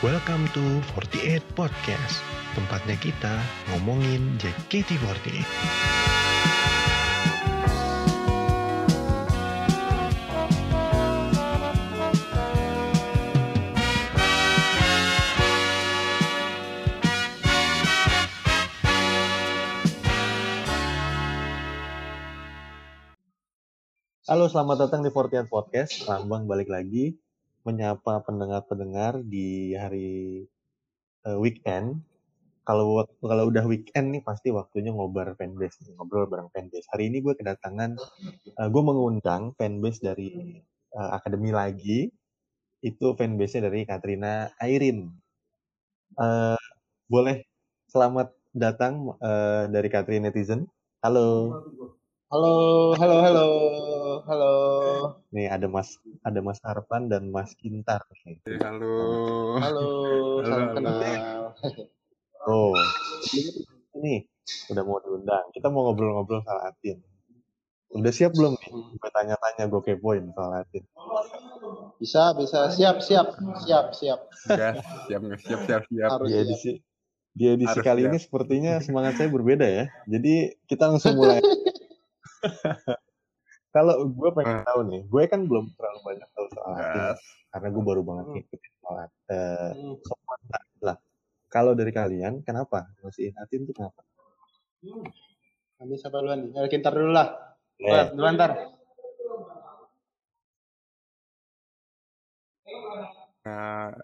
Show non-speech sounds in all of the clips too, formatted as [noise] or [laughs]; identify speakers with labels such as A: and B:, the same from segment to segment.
A: Welcome to 48 Podcast, tempatnya kita ngomongin JKT48. Halo, selamat datang di 48 Podcast. Lambang balik lagi menyapa pendengar-pendengar di hari uh, weekend. Kalau kalau udah weekend nih pasti waktunya ngobar fanbase, ngobrol bareng fanbase. Hari ini gue kedatangan, uh, gue mengundang fanbase dari uh, akademi lagi. Itu fanbase-nya dari Katrina Airin. Uh, boleh selamat datang uh, dari Katrina Netizen. Halo.
B: Halo, halo, halo, halo.
A: Nih ada Mas ada Mas Arpan dan Mas Kintar.
C: Nih. Halo.
B: Halo, salam kenal.
A: Oh, ini udah mau diundang. Kita mau ngobrol-ngobrol soal Atin. Udah siap belum nih? Gue tanya-tanya, gue kepoin soal Atin.
B: Bisa, bisa. Siap, siap, siap, siap.
C: Gas, siap, siap, siap, siap.
A: Harus di edisi, di edisi Harus kali siap. ini sepertinya semangat saya berbeda ya. Jadi kita langsung mulai. [laughs] [laughs] Kalau gue pengen tahu nih, gue kan belum terlalu banyak tahu soal yes. karena gue baru banget hmm. ngikutin soal uh, hmm. lah. Kalau dari kalian, kenapa masih Atin itu kenapa?
B: Hmm. Kami siapa duluan nih? Kintar dulu lah. Yeah. Duluan ntar.
C: Nah,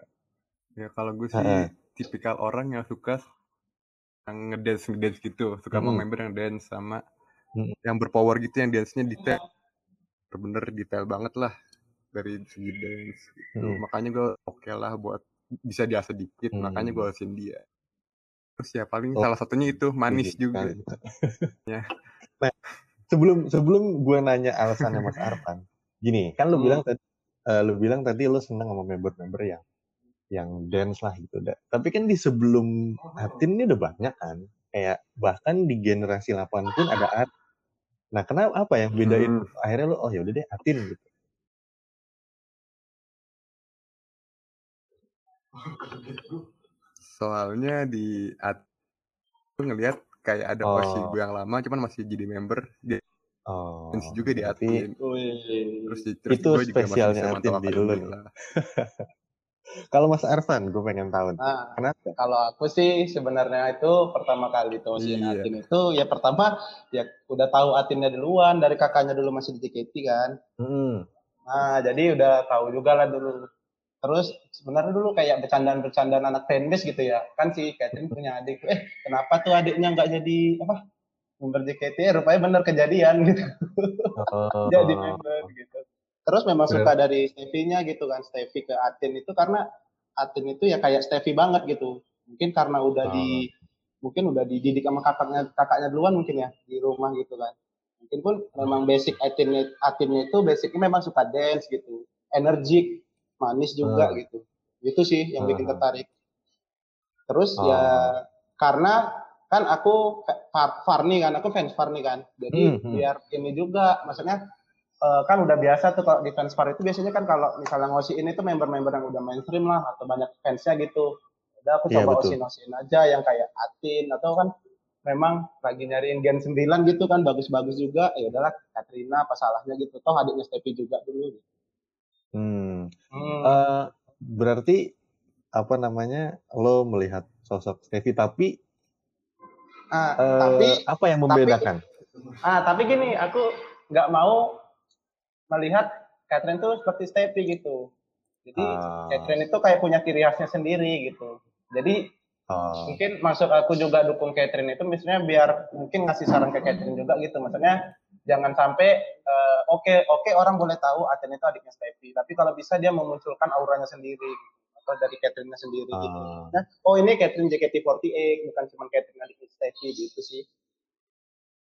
C: ya kalau gue sih uh tipikal orang yang suka yang ngedance ngedance gitu, suka hmm. mau member yang dance sama. Yang berpower gitu yang dance-nya detail bener-bener detail banget lah dari segi dance gitu. Hmm. makanya gue oke okay lah buat bisa dia sedikit hmm. makanya gue alasin dia terus ya paling oh. salah satunya itu manis Gini, juga [laughs]
A: ya [laughs] nah, sebelum sebelum gue nanya alasannya Mas Arfan gini kan lu hmm. bilang tadi uh, lu bilang tadi lu seneng sama member-member yang yang dance lah gitu dah. Tapi kan di sebelum Atin ini udah banyak kan. Kayak bahkan di generasi 8 pun ada At. Nah, kenapa apa yang bedain hmm. akhirnya lo oh ya udah deh Atin gitu.
C: Soalnya di At tuh ngelihat kayak ada oh. posisi gue yang lama cuman masih jadi member dia Oh, juga di Atin.
A: Terus, terus itu spesialnya Atin di. [laughs] Kalau Mas Arfan, gue pengen tahu.
B: Nah, Kenapa? Kalau aku sih sebenarnya itu pertama kali tausin iya. Atin itu ya pertama ya udah tahu Atinnya duluan dari kakaknya dulu masih di JKT kan. Hmm. Nah jadi udah tahu juga lah dulu. Terus sebenarnya dulu kayak bercandaan-bercandaan anak fanbase gitu ya. Kan si Catherine [laughs] punya adik. Eh kenapa tuh adiknya nggak jadi apa? Member JKT ya rupanya bener kejadian gitu. Oh. [laughs] jadi member gitu. Terus memang suka dari Stevie-nya gitu kan, Stevie ke Atin itu karena Atin itu ya kayak Stevie banget gitu. Mungkin karena udah di mungkin udah dididik sama kakaknya kakaknya duluan mungkin ya di rumah gitu kan. Mungkin pun memang basic Atinnya Atinnya itu basicnya memang suka dance gitu. Energik, manis juga hmm. gitu. Itu sih yang bikin tertarik. Terus hmm. ya karena kan aku Farni kan, aku fans Farni kan. Jadi hmm. biar ini juga maksudnya uh, kan udah biasa tuh kalau di fans far itu biasanya kan kalau misalnya ngosiin itu member-member yang udah mainstream lah atau banyak fansnya gitu. Udah aku iya, coba yeah, osin-osin aja yang kayak Atin atau kan memang lagi nyariin Gen 9 gitu kan bagus-bagus juga. Ya udahlah Katrina apa salahnya gitu. Toh adiknya Stevie juga dulu.
A: Hmm. hmm. Uh, berarti apa namanya lo melihat sosok Stevie tapi
B: ah, uh, tapi
A: apa yang membedakan?
B: Tapi, ah tapi gini aku nggak mau melihat Catherine tuh seperti Stevie gitu. Jadi uh. Catherine itu kayak punya ciri khasnya sendiri gitu. Jadi uh. mungkin masuk aku juga dukung Catherine itu misalnya biar mungkin ngasih saran ke Catherine juga gitu. Maksudnya jangan sampai uh, oke okay, oke okay, orang boleh tahu Aten itu adiknya Stevie, tapi kalau bisa dia memunculkan auranya sendiri gitu. atau dari Catherine sendiri uh. gitu. Nah, oh ini Catherine JKT48 bukan cuma Catherine adiknya Stevie gitu sih.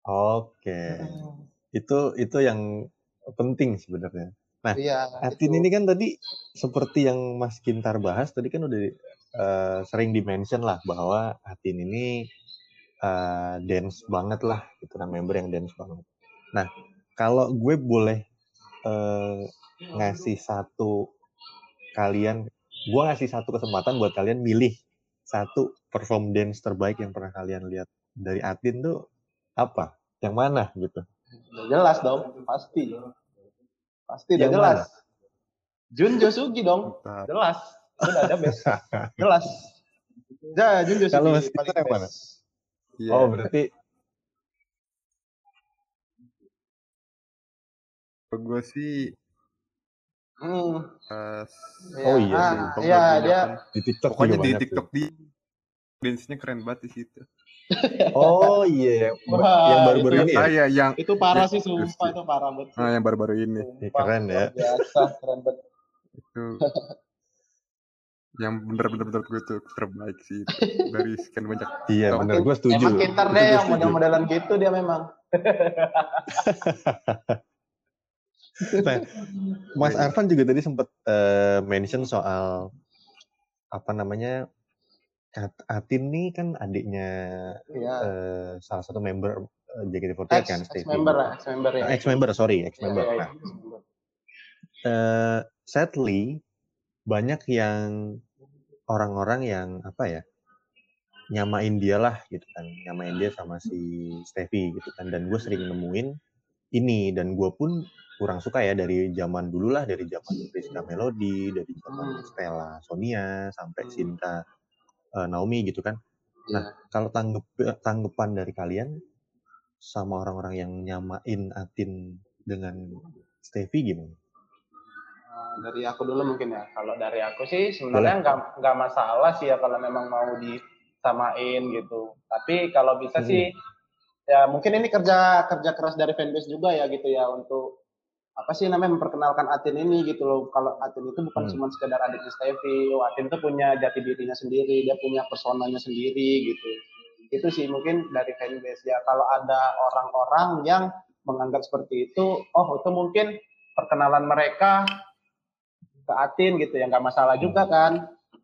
A: Oke. Okay. Hmm. Itu itu yang penting sebenarnya. Nah, iya, Atin itu. ini kan tadi seperti yang Mas Kintar bahas tadi kan udah uh, sering dimention lah bahwa Atin ini uh, dance banget lah, gitu kan member yang dance banget. Nah, kalau gue boleh uh, ngasih satu kalian gue ngasih satu kesempatan buat kalian milih satu perform dance terbaik yang pernah kalian lihat dari Atin tuh apa? Yang mana gitu?
B: Udah jelas dong, pasti. Pasti udah jelas. Mana? Jun Josugi dong, jelas. Udah ada best. jelas.
A: Ya, Jun Josugi. Kalau Mas yang mana? Yeah. Oh, berarti
C: gue sih
B: Hmm.
A: Uh, oh iya, ah,
B: iya dia
A: di TikTok
C: pokoknya di TikTok di dance-nya keren banget di situ.
A: Oh iya, Wah, yang baru-baru ini
C: ya? ya yang
B: itu parah sih sumpah itu parah banget.
C: Ah, yang baru-baru ini.
A: Sumpah, ya, keren ya.
B: Biasa, keren banget.
C: itu yang bener-bener bener gue tuh terbaik sih itu. dari sekian banyak.
A: Iya bener, gue setuju.
B: Emang pintar deh yang model-modelan gitu dia memang. [laughs]
A: nah, Mas Arfan juga tadi sempat uh, mention soal apa namanya Atin nih kan adiknya ya. uh, salah satu member uh, eh, JKT48 ex, kan
B: ex member lah ex member ya
A: ex member sorry ex member ya, ya, ya. Nah, uh, sadly banyak yang orang-orang yang apa ya nyamain dia lah gitu kan nyamain dia sama si Stevie gitu kan dan gue sering nemuin ini dan gue pun kurang suka ya dari zaman dulu lah dari zaman Rizka Melody dari zaman hmm. Stella Sonia sampai hmm. Uh, Naomi gitu kan nah yeah. kalau tanggep tanggapan dari kalian sama orang-orang yang nyamain Atin dengan Stevie gimana?
B: Eh, dari aku dulu mungkin ya. Kalau dari aku sih sebenarnya nggak nggak masalah sih ya kalau memang mau disamain gitu. Tapi kalau bisa hmm. sih ya mungkin ini kerja kerja keras dari fanbase juga ya gitu ya untuk apa sih namanya memperkenalkan Atin ini gitu loh. Kalau Atin itu bukan hmm. cuma sekedar adiknya Stevie, Atin itu punya jati dirinya sendiri, dia punya personanya sendiri gitu. Itu sih mungkin dari fanbase ya. Kalau ada orang-orang yang menganggap seperti itu, oh itu mungkin perkenalan mereka ke Atin gitu ya nggak masalah juga hmm. kan.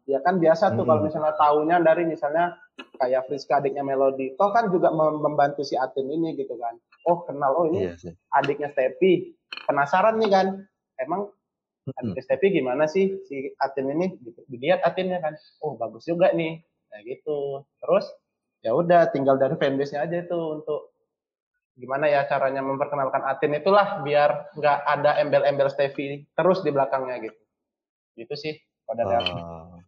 B: Ya kan biasa tuh hmm. kalau misalnya tahunya dari misalnya kayak Friska adiknya Melody, toh kan juga membantu si Atin ini gitu kan. Oh kenal, oh ini iya adiknya Stevie penasaran nih kan. Emang Atin Stepi gimana sih si Atin ini? Gitu. dilihat Atinnya kan. Oh bagus juga nih. Nah gitu. Terus ya udah tinggal dari fanbase-nya aja itu untuk gimana ya caranya memperkenalkan Atin itulah biar nggak ada embel-embel Stevi terus di belakangnya gitu. Gitu sih pada oh.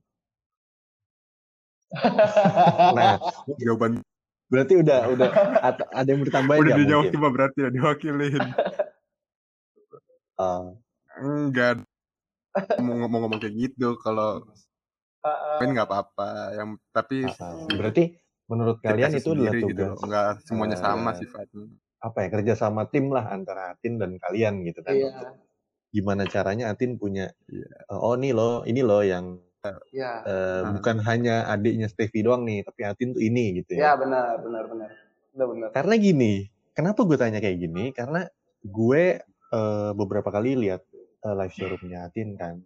A: Nah jawaban. Berarti udah udah ada yang bertambah
C: udah dijawab cuma berarti ya diwakilin. Uh, enggak. Mau ngomong ngomong kayak gitu kalau uh, nggak apa-apa. Yang tapi uh,
A: berarti menurut kalian itu adalah gitu. tugas.
C: Gitu nggak semuanya uh, sama sifatnya.
A: Apa ya kerja sama tim lah antara Atin dan kalian gitu kan. Yeah. gimana caranya Atin punya yeah. oh ini loh ini loh yang yeah. uh, bukan hanya adiknya Stevie doang nih tapi Atin tuh ini gitu
B: ya. Yeah, benar benar benar. Benar benar.
A: Karena gini kenapa gue tanya kayak gini? Karena gue uh, beberapa kali lihat uh, live showroomnya Atin kan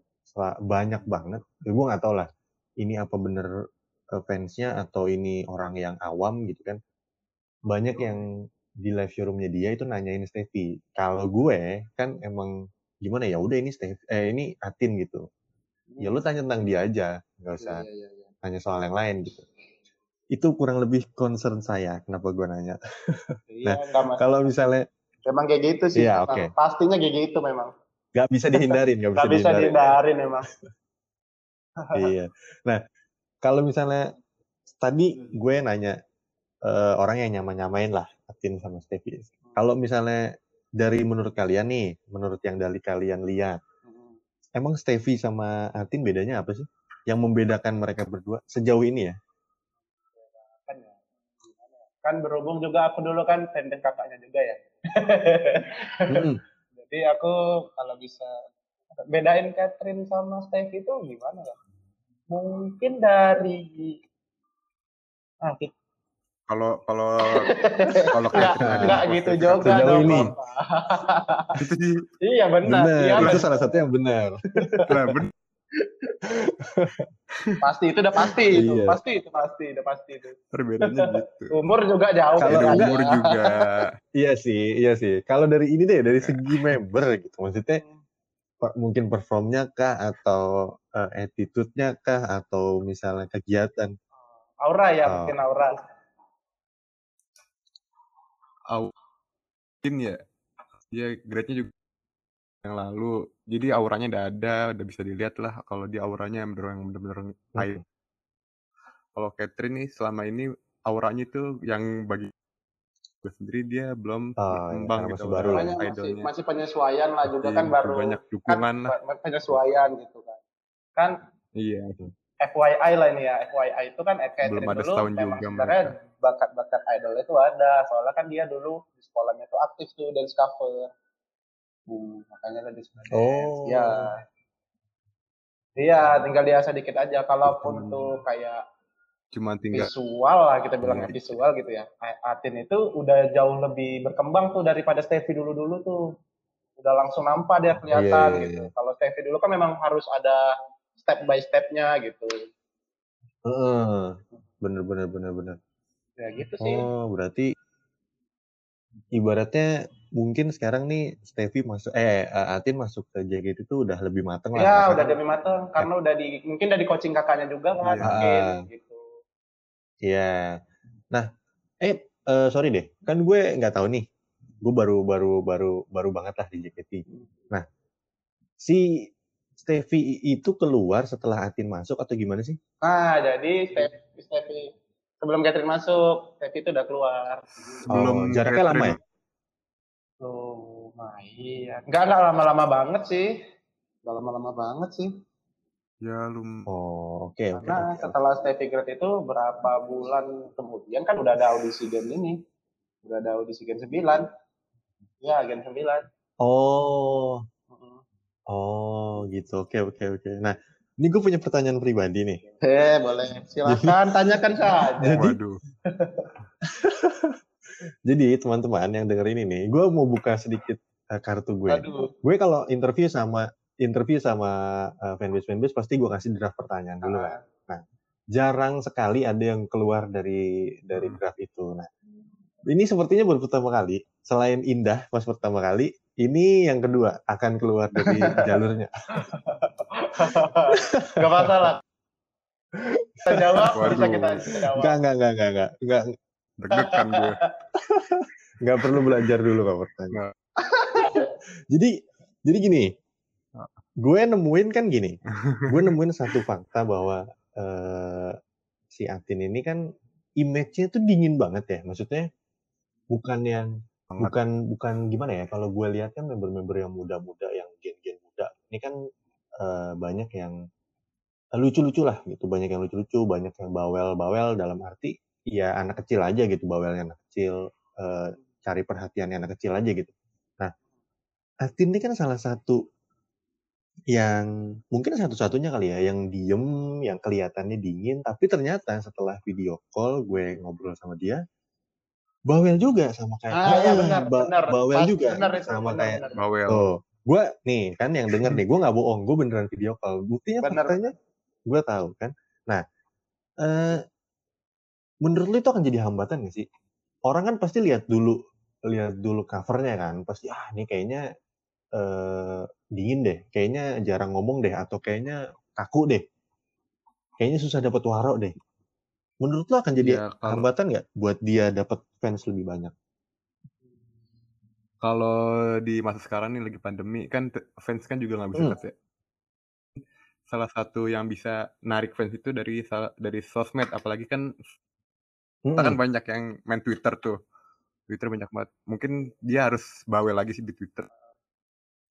A: banyak banget. Ya, gue nggak tahu lah ini apa bener uh, fansnya atau ini orang yang awam gitu kan. Banyak yang di live showroomnya dia itu nanyain Stevie kalau gue kan emang gimana ya? Udah ini Stevie eh ini Atin gitu ya lu tanya tentang dia aja nggak iya, usah ya, ya, ya. tanya soal yang lain gitu itu kurang lebih concern saya kenapa gue nanya iya, nah kalau misalnya
B: Emang kayak gitu sih.
A: Iya, oke. Okay.
B: Pastinya kayak gitu memang.
A: Gak bisa dihindarin, gak [laughs] bisa,
B: gak bisa dihindarin. emang. [laughs]
A: iya. Nah, kalau misalnya tadi gue nanya uh, orang yang nyama-nyamain lah Atin sama Stevie. Kalau misalnya dari menurut kalian nih, menurut yang dari kalian lihat, emang Stevie sama Atin bedanya apa sih? Yang membedakan mereka berdua sejauh ini ya?
B: Kan, ya. kan berhubung juga aku dulu kan tenten kakaknya juga ya hmm. [laughs] Jadi aku kalau bisa bedain Catherine sama Steve itu gimana ya? Mungkin dari
C: ah, kalau kalau [laughs] kalau
B: nggak gitu juga dong ini. [laughs] iya benar.
A: benar. Iya, itu salah satu yang benar. [laughs]
C: nah, benar
B: pasti itu udah pasti itu iya. pasti itu pasti udah pasti itu
C: perbedaannya gitu
B: umur juga jauh
C: kalau ya, umur juga
A: iya sih iya sih kalau dari ini deh dari segi member gitu maksudnya mungkin performnya kah atau uh, attitude-nya kah atau misalnya kegiatan?
B: Aura ya, oh. mungkin aura.
C: Mungkin ya, dia grade-nya juga yang lalu. Jadi auranya udah ada, udah bisa dilihat lah kalau dia auranya yang bener-bener hmm. Kalau Catherine nih selama ini auranya itu yang bagi gue sendiri dia belum oh,
A: berkembang ya, gitu masih baru
B: lah masih, masih penyesuaian lah juga. Kan baru
C: banyak dukungan kan,
B: lah. penyesuaian gitu kan. Kan
C: iya
B: FYI lah ini ya FYI itu kan
C: Catherine belum ada dulu memang juga
B: sebenarnya bakat-bakat idol itu ada soalnya kan dia dulu di sekolahnya tuh aktif tuh dance cover uh, makanya tadi sebenarnya
A: oh
B: ya Iya, tinggal diasah dikit aja. Kalaupun tuh kayak
C: cuma tinggal
B: visual lah kita bilang ya, visual gitu ya. Atin itu udah jauh lebih berkembang tuh daripada Stevie dulu-dulu tuh. Udah langsung nampak dia kelihatan yeah, yeah, gitu. Yeah. Kalau Stevie dulu kan memang harus ada step by stepnya gitu.
A: Uh, bener bener bener bener.
B: Ya gitu sih.
A: Oh berarti ibaratnya mungkin sekarang nih Stevie masuk eh Atin masuk ke JKT itu udah lebih mateng lah.
B: Ya, udah lebih mateng karena udah di mungkin udah di coaching kakaknya juga kan, ya. mungkin gitu.
A: Iya. Nah, eh uh, sorry deh, kan gue nggak tahu nih. Gue baru baru baru baru banget lah di JKT. Nah, si Stevie itu keluar setelah Atin masuk atau gimana sih?
B: Ah, jadi Stevie, Stevie sebelum Catherine masuk, Stevie itu udah keluar.
A: Sebelum oh, jaraknya lama ya?
B: Oh, iya. Enggak, enggak lama-lama banget sih. Enggak lama-lama banget sih.
C: Ya lum.
A: Oh oke. Okay,
B: Karena okay, setelah Stevie Great itu berapa bulan kemudian kan udah ada audisi gen ini, udah ada audisi gen sembilan. Ya gen sembilan.
A: Oh. Oh gitu. Oke okay, oke okay, oke. Okay. Nah ini gue punya pertanyaan pribadi nih.
B: Eh boleh. Silakan tanyakan saja.
A: Jadi, Waduh. [laughs] jadi teman-teman yang denger ini nih, gue mau buka sedikit uh, kartu gue. Aduh. Gue kalau interview sama interview sama uh, fanbase fanbase pasti gue kasih draft pertanyaan dulu kan. Nah, jarang sekali ada yang keluar dari dari hmm. draft itu. Nah, ini sepertinya baru pertama kali. Selain indah pas pertama kali, ini yang kedua akan keluar dari jalurnya. [laughs]
B: Gak masalah. Kita jawab, Waduh. bisa kita jawab.
A: Enggak, enggak, enggak, enggak, enggak. enggak.
C: Deg-degan gue. [laughs]
A: Enggak perlu belajar dulu kak pertanyaan. [laughs] jadi, jadi gini, gue nemuin kan gini, gue nemuin satu fakta bahwa uh, si Atin ini kan image-nya tuh dingin banget ya, maksudnya bukan yang. Bukan bukan gimana ya kalau gue lihat kan member-member yang muda-muda yang gen-gen muda ini kan uh, banyak yang lucu-lucu lah gitu. Banyak yang lucu-lucu banyak yang bawel-bawel dalam arti ya anak kecil aja gitu bawelnya anak kecil uh, cari perhatian anak kecil aja gitu. Nah Atin ini kan salah satu yang mungkin satu-satunya kali ya, yang diem, yang kelihatannya dingin, tapi ternyata setelah video call gue ngobrol sama dia, bawel juga sama kayak
B: ah, ya benar, ba benar,
A: bawel pas, juga
B: benar, itu,
A: sama
B: benar,
A: kayak
B: benar.
C: bawel.
A: Oh, gue nih kan yang denger nih, gue nggak bohong, gue beneran video call. Buktinya benar. faktanya gue tahu kan. Nah, eh, menurut lu itu akan jadi hambatan gak sih? Orang kan pasti lihat dulu, lihat dulu covernya kan, pasti ah ini kayaknya eh, dingin deh, kayaknya jarang ngomong deh, atau kayaknya kaku deh, kayaknya susah dapat waro deh. Menurut lo akan jadi ya, kalau, hambatan nggak buat dia dapat fans lebih banyak?
C: Kalau di masa sekarang nih lagi pandemi kan fans kan juga nggak bisa hmm. ya. Salah satu yang bisa narik fans itu dari dari sosmed, apalagi kan hmm. kita kan hmm. banyak yang main Twitter tuh. Twitter banyak banget. Mungkin dia harus bawel lagi sih di Twitter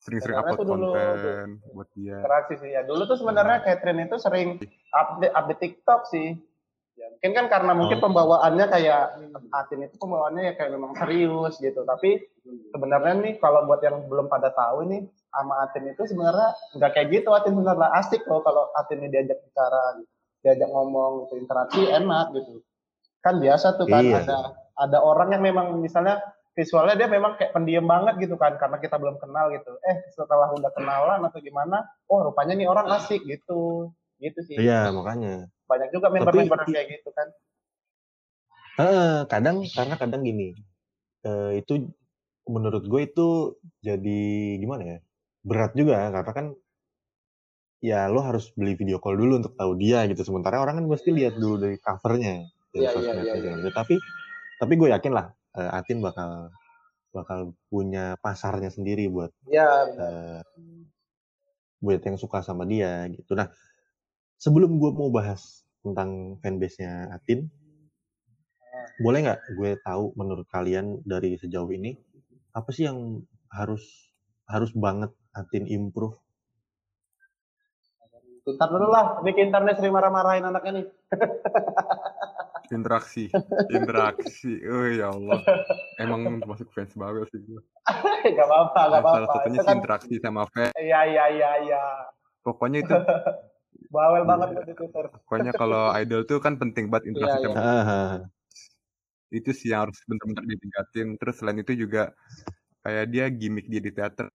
C: sering-sering upload konten dulu, buat dia.
B: Interaksi sih ya. Dulu tuh sebenarnya nah. Catherine itu sering update update TikTok sih. Ya, mungkin kan karena mungkin oh. pembawaannya kayak Atin itu pembawaannya ya kayak memang serius gitu. Tapi sebenarnya nih kalau buat yang belum pada tahu ini sama Atin itu sebenarnya nggak kayak gitu. Atin sebenarnya asik loh kalau Atin ini diajak bicara, diajak ngomong, gitu, interaksi enak gitu. Kan biasa tuh kan iya. ada ada orang yang memang misalnya visualnya dia memang kayak pendiam banget gitu kan karena kita belum kenal gitu eh setelah udah kenalan atau gimana oh rupanya nih orang asik gitu gitu sih.
A: Iya makanya.
B: Banyak juga member-member kayak gitu kan.
A: Uh, kadang karena kadang gini uh, itu menurut gue itu jadi gimana ya berat juga karena kan ya lo harus beli video call dulu untuk tahu dia gitu. Sementara orang kan mesti lihat dulu dari covernya dari
B: yeah, yeah, yeah, yeah.
A: tapi tapi gue yakin lah uh, Atin bakal bakal punya pasarnya sendiri buat
B: ya, uh,
A: buat yang suka sama dia gitu. Nah sebelum gue mau bahas tentang fanbase-nya Atin boleh nggak gue tahu menurut kalian dari sejauh ini apa sih yang harus harus banget Atin improve
B: Bentar dulu lah, bikin internet sering marah-marahin anaknya nih.
C: interaksi, interaksi. Oh ya Allah. Emang masuk fans banget sih gue.
B: gak apa-apa, gak apa-apa.
C: Salah satunya kan... interaksi sama fans.
B: Iya, iya, iya, iya.
C: Pokoknya itu
B: bawel banget di Twitter.
C: Pokoknya kalau [laughs] idol tuh kan penting banget interaksi sama
B: iya.
C: Itu sih yang harus benar-benar ditingkatin. Terus selain itu juga kayak dia gimmick dia di teater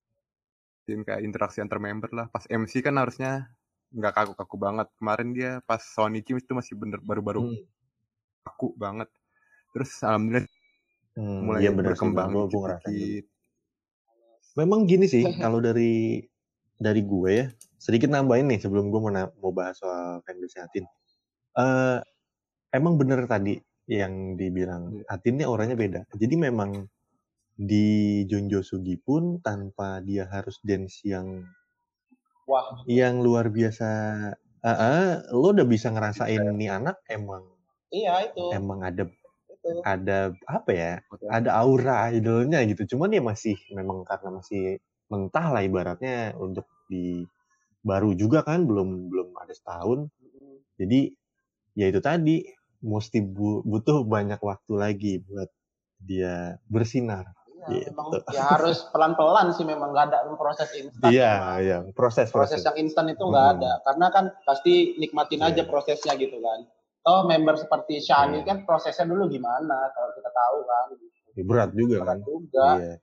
C: kayak interaksi antar member lah. Pas MC kan harusnya nggak kaku-kaku banget. Kemarin dia pas Sony Kim itu masih bener baru-baru hmm. kaku banget. Terus alhamdulillah
A: hmm, mulai iya berkembang gue, gue gitu. Memang gini sih kalau dari dari gue ya sedikit nambahin nih sebelum gue mau, mau bahas soal fanbase Atin. Uh, emang bener tadi yang dibilang yeah. Atin ini orangnya beda. Jadi memang di Jonjo Sugi pun tanpa dia harus dance yang
B: Wah.
A: Yang luar biasa. Uh, uh, lo udah bisa ngerasain nih anak emang.
B: Iya itu.
A: Emang ada itu. ada apa ya? Ada aura idolnya gitu. Cuman ya masih memang karena masih mentah lah ibaratnya untuk di baru juga kan belum belum ada setahun. Jadi ya itu tadi mesti bu, butuh banyak waktu lagi buat dia bersinar.
B: Iya, gitu. ya harus pelan-pelan sih memang nggak ada proses instan.
A: Iya, iya, proses,
B: proses. Proses yang instan itu nggak hmm. ada, karena kan pasti nikmatin yeah. aja prosesnya gitu kan. Oh member seperti Shani yeah. kan prosesnya dulu gimana kalau kita tahu kan.
A: Ya, berat juga
B: berat
A: kan.
B: juga. Iya.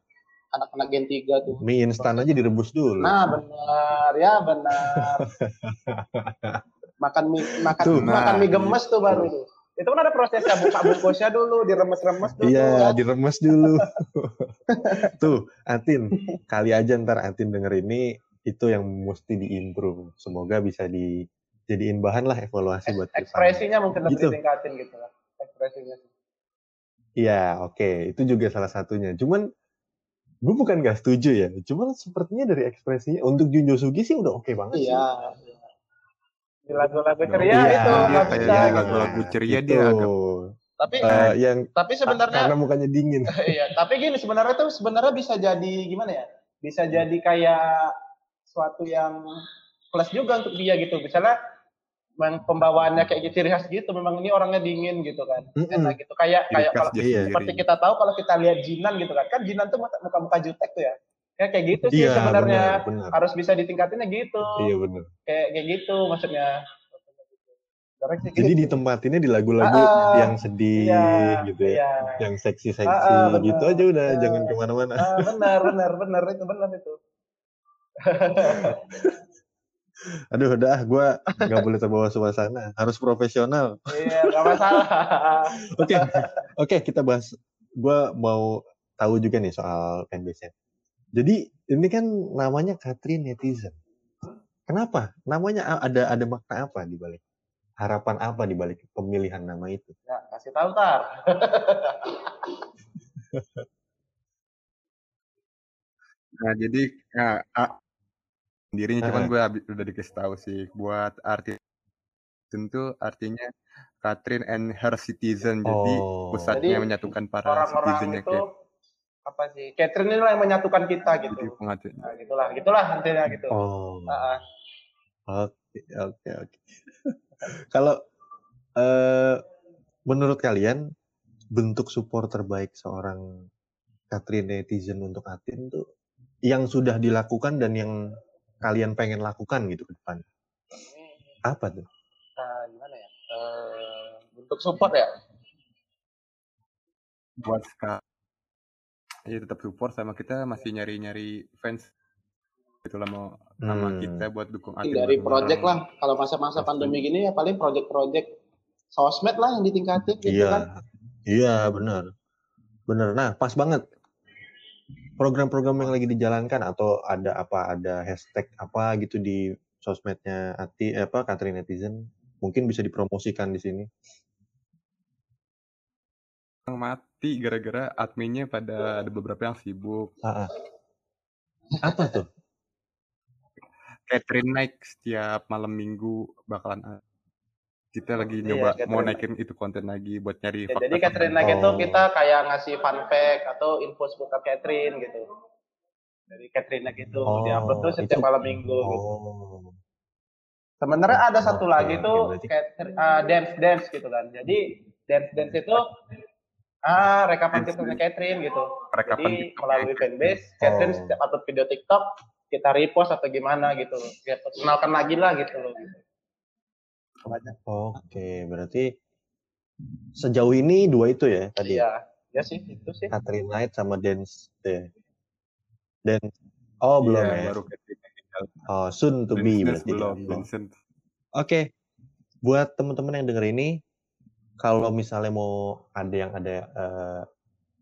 B: Anak-anak Gen 3 tuh.
A: Mie instan aja direbus dulu.
B: Nah, benar. Ya, benar. [laughs] makan mie makan tuh, makan mie gemes tuh baru tuh. Itu kan ada prosesnya buka bungkusnya dulu, diremes-remes dulu.
A: Iya, diremes dulu. [laughs] Tuh, Atin, kali aja ntar Atin denger ini, itu yang mesti diimprove. Semoga bisa dijadiin bahan lah evaluasi buat
B: Ekspresinya mungkin lebih gitu. ditingkatin gitu lah. Ekspresinya.
A: Iya, oke. Okay. Itu juga salah satunya. Cuman, gue bukan gak setuju ya. Cuman sepertinya dari ekspresinya, untuk Junjo Sugi sih udah oke okay banget
B: iya. sih di lagu-lagu ceria iya, itu
C: dia kayak lagu-lagu ceria dia agak
B: tapi uh,
A: yang
B: tapi sebenarnya
A: karena mukanya dingin. [laughs]
B: Iya tapi gini sebenarnya tuh sebenarnya bisa jadi gimana ya? Bisa jadi kayak suatu yang plus juga untuk dia gitu. Misalnya pembawaannya kayak gitu ciri khas gitu memang ini orangnya dingin gitu kan. Mm -hmm. enak gitu. Kayak kayak kalau seperti kita tahu kalau kita lihat Jinan gitu kan kan Jinan tuh muka-muka jutek tuh ya. Ya kayak gitu sih iya, sebenarnya. benar, benar. harus bisa ditingkatinnya gitu.
A: Iya benar.
B: Kayak kayak gitu maksudnya.
A: Jadi di ini di lagu-lagu ah, yang sedih iya, gitu ya, iya. yang seksi-seksi ah, ah, gitu aja udah ah, jangan ke mana-mana.
B: Ah, benar, benar, benar. Itu benar itu. [laughs]
A: Aduh, udah, gue nggak boleh terbawa suasana, harus profesional.
B: Iya, nggak masalah. [laughs]
A: Oke, oke, okay, kita bahas. Gue mau tahu juga nih soal fanbase-nya. Jadi ini kan namanya Katrin netizen. Kenapa? Namanya ada ada makna apa di balik? Harapan apa di balik pemilihan nama itu?
B: Ya, kasih tahu tar. [laughs]
C: nah, jadi ya, sendirinya cuman gue udah dikasih tahu sih buat arti tentu artinya Katrin and her citizen. Jadi oh. pusatnya jadi, menyatukan para citizennya kayak
B: apa sih Catherine inilah yang menyatukan kita gitu. nah, gitulah gitulah intinya gitu.
A: Oh. Oke oke oke. [laughs] Kalau uh, menurut kalian bentuk support terbaik seorang Catherine netizen untuk Atin tuh yang sudah dilakukan dan yang kalian pengen lakukan gitu ke depan? Apa tuh?
B: Nah, gimana ya? Uh, bentuk support ya?
C: Buat sekarang ya tetap support sama kita masih nyari-nyari fans. Itulah mau sama hmm. kita buat dukung
B: dari project lah. Kalau masa-masa pandemi gini ya paling project-project sosmed lah yang ditingkatin gitu
A: iya.
B: kan.
A: Iya benar. Benar. Nah pas banget program-program yang lagi dijalankan atau ada apa ada hashtag apa gitu di sosmednya Ati apa Katri netizen mungkin bisa dipromosikan di sini
C: mati gara-gara adminnya pada ada beberapa yang sibuk.
A: Ah, ah. Apa tuh?
C: Catherine naik setiap malam minggu bakalan kita lagi iya, nyoba mau naikin itu konten lagi buat nyari
B: ya, jadi Catherine naik itu kita kayak ngasih fun fact atau info seputar Catherine gitu. Dari Catherine naik itu oh, diupload tuh setiap itu... malam minggu gitu. oh. gitu. Sebenarnya ada satu oh, lagi tuh kayak uh, dance dance gitu kan. Jadi dance dance itu ah rekapan punya Catherine gitu. Rekapan jadi melalui fanbase Catherine oh. setiap upload video TikTok kita repost atau gimana gitu. Ya kenalkan lagi lah gitu loh gitu.
A: Oke, berarti sejauh ini dua itu ya tadi?
B: Iya, ya sih itu sih.
A: Catherine Knight sama Dance ya. Dance. Oh, belum iya, ya. Baru Oh, soon to be berarti. Belum, Oke. Okay. Buat teman-teman yang denger ini, kalau misalnya mau ada yang ada uh,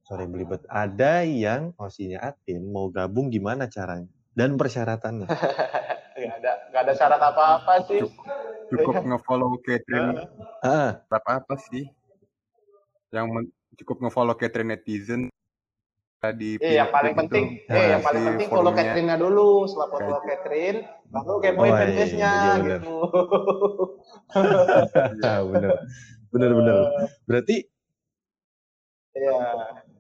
A: sorry belibet ada yang osinya Atin mau gabung gimana caranya dan persyaratannya [laughs]
B: nggak ada nggak ada syarat apa apa sih
C: cukup ngefollow Catherine uh. apa apa sih yang cukup ngefollow Catherine netizen
B: di eh, yang paling penting itu, eh, yang paling penting follow Catherine-nya dulu setelah follow Catherine baru kepoin oh, fanbase-nya iya, iya, gitu [laughs]
A: bener bener bener berarti
B: Iya.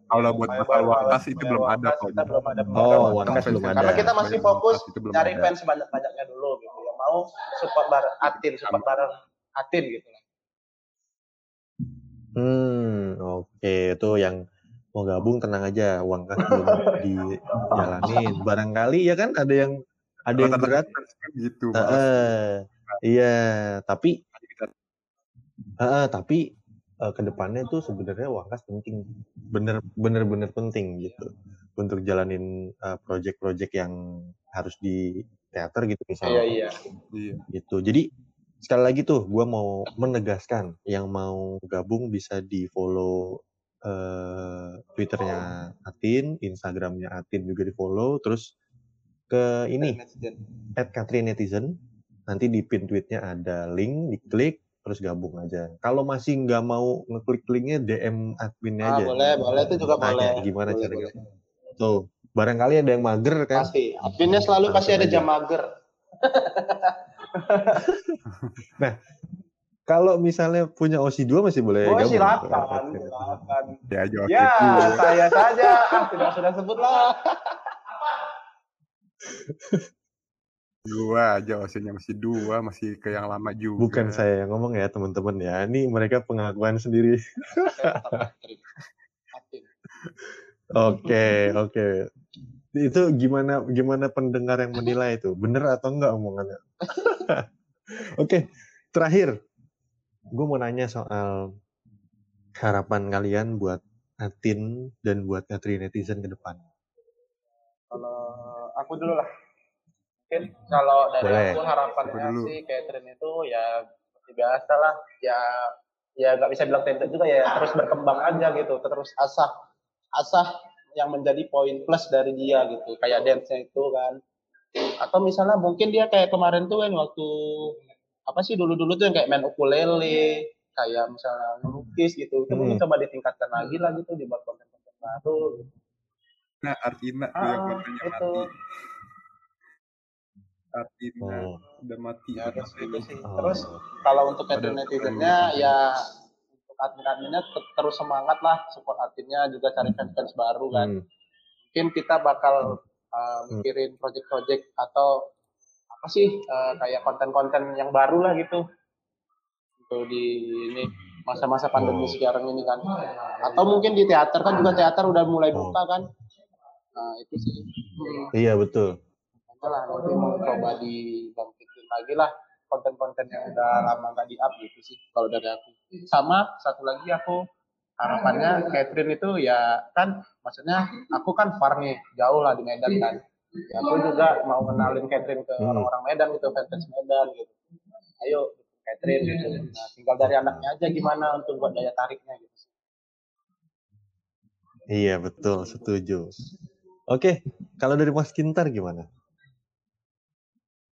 C: Kalau buat bakal wakas itu belum ada kok.
B: Kita belum ada.
A: Oh, wakas belum ada.
B: Karena kita masih fokus cari fans banyak-banyaknya dulu gitu ya. Mau support bareng Atin, support bareng Atin gitu.
A: Hmm, oke. Okay. Itu yang mau gabung tenang aja, uang kas belum [laughs] dijalanin. Barangkali ya kan ada yang ada yang berat
C: gitu.
A: Uh, iya, tapi Uh, tapi uh, ke depannya tuh sebenarnya Wangkas penting, bener bener bener penting gitu untuk jalanin uh, project-project yang harus di teater gitu misalnya.
B: Iya iya.
A: Gitu. Jadi sekali lagi tuh gue mau menegaskan yang mau gabung bisa di follow uh, twitternya Atin, Instagramnya Atin juga di follow, terus ke ini at Katrin Netizen nanti di pin tweetnya ada link diklik terus gabung aja. Kalau masih nggak mau ngeklik linknya DM adminnya ah, aja.
B: Boleh, boleh itu juga Tanya, boleh.
A: Gimana boleh, cara boleh. Tuh, barangkali ada yang mager kan?
B: Pasti. Adminnya selalu pasti ada jam mager. [laughs]
A: nah, kalau misalnya punya OSI 2 masih boleh
B: oh, gabung. silakan, silakan. Ya, ya saya saja. Ah, sudah sudah sebut lah. [laughs]
C: Dua aja maksudnya masih dua, masih ke yang lama juga.
A: Bukan saya yang ngomong ya teman-teman ya. Ini mereka pengakuan sendiri. Oke, [laughs] oke. Itu gimana gimana pendengar yang menilai itu? Bener atau enggak omongannya? [laughs] oke, terakhir. Gue mau nanya soal harapan kalian buat Atin dan buat Katri netizen ke depan.
B: Kalau aku dulu lah mungkin kalau dari Boleh. aku harapannya sih Catherine itu ya seperti biasa lah ya ya nggak bisa bilang template juga ya terus berkembang aja gitu terus asah asah yang menjadi poin plus dari dia gitu. Kayak dance itu kan. Atau misalnya mungkin dia kayak kemarin tuh kan waktu apa sih dulu-dulu tuh yang kayak main ukulele kayak misalnya melukis gitu. Itu hmm. mungkin coba ditingkatkan lagi lah gitu dibuat konten-konten baru
C: nah artinya ah, yang itu. Artinya oh. udah mati
B: ya, terus sih. Oh. terus kalau untuk netizennya ya admin-adminnya terus semangat lah support adminnya juga cari fans-fans baru kan. Hmm. mungkin kita bakal uh, mikirin project-project atau apa sih uh, kayak konten-konten yang baru lah gitu. Untuk di ini masa-masa pandemi oh. sekarang ini kan. Atau mungkin di teater kan juga teater udah mulai oh. buka kan. Nah itu sih.
A: Hmm. iya betul.
B: Lah nanti mau coba dibangkitin lagi lah konten-konten yang udah lama nggak di up gitu sih kalau dari aku. Sama satu lagi aku harapannya Catherine itu ya kan maksudnya aku kan far nih jauh lah di Medan kan. Ya, aku juga mau kenalin Catherine ke hmm. orang-orang Medan gitu fans Medan gitu. Ayo Catherine gitu. Nah, tinggal dari anaknya aja gimana untuk buat daya tariknya gitu
A: iya betul setuju. Oke, kalau dari Mas Kintar gimana?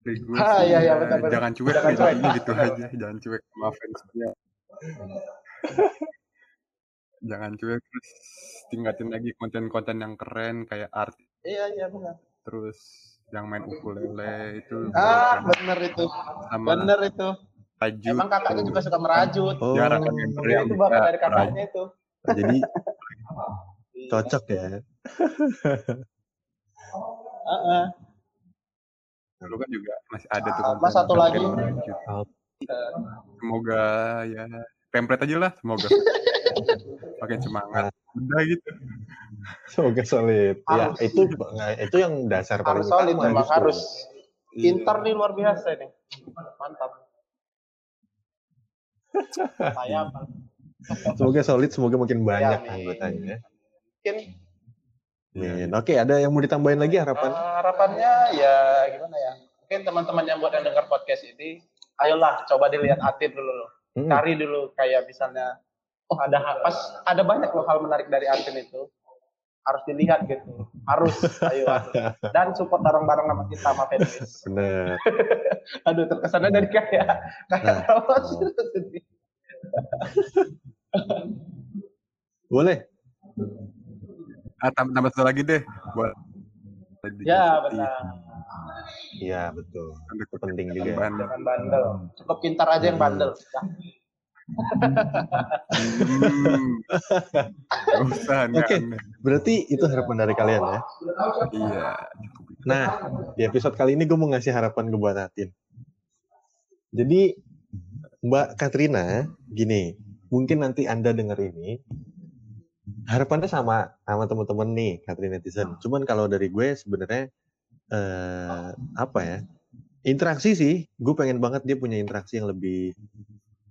C: Dari gue ah, iya, iya, betul, betul. jangan cuek jangan cuek. gitu aja, jangan cuek sama fansnya. jangan cuek terus tingkatin lagi konten-konten yang keren kayak art.
B: Iya iya benar.
C: Terus yang main ukulele itu.
B: Ah benar itu. Sama benar itu. Rajut. Emang kakaknya juga suka merajut.
A: Oh. Jarang
B: ya, itu bakat dari kakaknya itu.
A: Jadi [laughs] cocok ya.
B: uh -uh.
C: Dulu kan juga masih ada tuh.
B: Mas satu lagi.
C: Semoga ya template aja lah semoga. [laughs] Makin semangat. Udah gitu.
A: Semoga solid. Ya, harus. Ya itu itu yang dasar
B: paling harus solid memang harus. Pintar nih luar biasa nih. Mantap. [laughs]
A: Saya Semoga solid, semoga makin banyak ya, anggotanya.
B: Mungkin
A: Amin. Oke, ada yang mau ditambahin lagi harapan? Uh,
B: harapannya ya gimana ya? Mungkin teman-teman yang buat yang dengar podcast ini, ayolah coba dilihat Atin dulu loh. Hmm. Cari dulu kayak misalnya, oh ada pas ada banyak loh hal menarik dari Atin itu. Harus dilihat gitu. Harus, ayo. Dan support bareng-bareng sama kita sama fanbase.
A: Bener. [laughs]
B: Aduh, terkesannya dari kayak kayak nah. [laughs]
A: Boleh
C: ah, tambah, tambah satu lagi deh buat
B: ya benar
A: iya betul itu penting juga
B: bandel. jangan bandel cukup pintar aja yang bandel
A: hmm. Oke, okay. berarti itu harapan dari kalian ya?
C: Iya.
A: Nah, di episode kali ini gue mau ngasih harapan ke buat Atin. Jadi, Mbak Katrina, gini, mungkin nanti Anda dengar ini, harapannya sama sama teman-teman nih Katrin netizen. Cuman kalau dari gue sebenarnya eh, apa ya? Interaksi sih, gue pengen banget dia punya interaksi yang lebih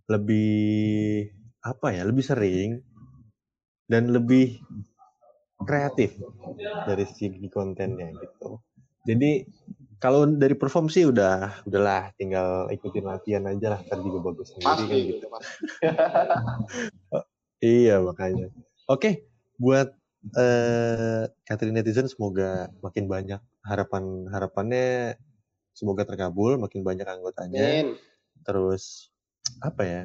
A: lebih apa ya? Lebih sering dan lebih kreatif dari segi kontennya gitu. Jadi kalau dari perform sih udah udahlah tinggal ikutin latihan aja lah kan juga bagus sendiri kan gitu. [laughs] iya makanya. Oke, buat uh, Catherine netizen semoga makin banyak harapan harapannya semoga terkabul, makin banyak anggotanya. Amin. Terus apa ya?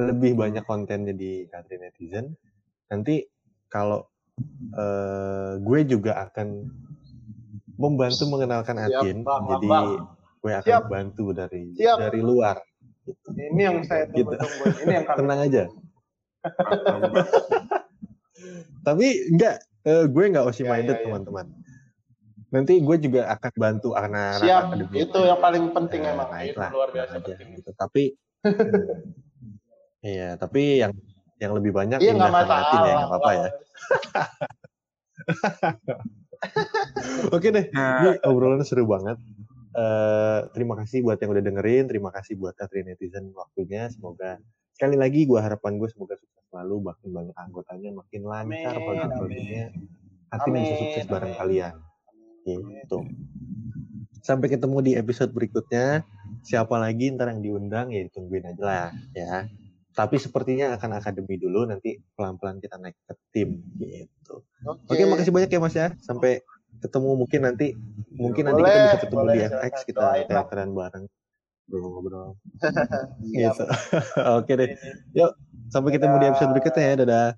A: Lebih banyak kontennya di Catherine netizen. Nanti kalau uh, gue juga akan membantu mengenalkan Atin, Siap, jadi gue akan Siap. bantu dari Siap. dari luar.
B: Ini yang saya tunggu-tunggu. Gitu. Ini yang [laughs]
A: kami tenang aja. [laughs] Tapi enggak, uh, gue enggak osi minded ya, ya, ya. teman-teman. Nanti gue juga akan bantu anak-anak
B: Siap, akademi. itu yang paling penting uh, emang. Itu luar biasa aja, penting.
A: Gitu. Tapi [laughs] iya, tapi yang yang lebih banyak iya, nggak masalah ya, nggak apa-apa ya. [laughs] Oke deh, nah. ini obrolan seru banget. Uh, terima kasih buat yang udah dengerin, terima kasih buat Katrin netizen waktunya. Semoga sekali lagi gue harapan gue semoga sukses selalu makin banyak anggotanya makin lancar project-projectnya hati bisa sukses bareng kalian. Gitu. Sampai ketemu di episode berikutnya. Siapa lagi ntar yang diundang ya tungguin aja lah ya. Tapi sepertinya akan akademi dulu nanti pelan-pelan kita naik ke tim gitu. Oke, oke makasih banyak ya mas ya. Sampai ketemu mungkin nanti mungkin boleh, nanti kita bisa ketemu boleh, di FX kita teateran bareng ngobrol-ngobrol [laughs] gitu. [laughs] Oke deh. Yuk Sampai ketemu di episode berikutnya ya. Dadah.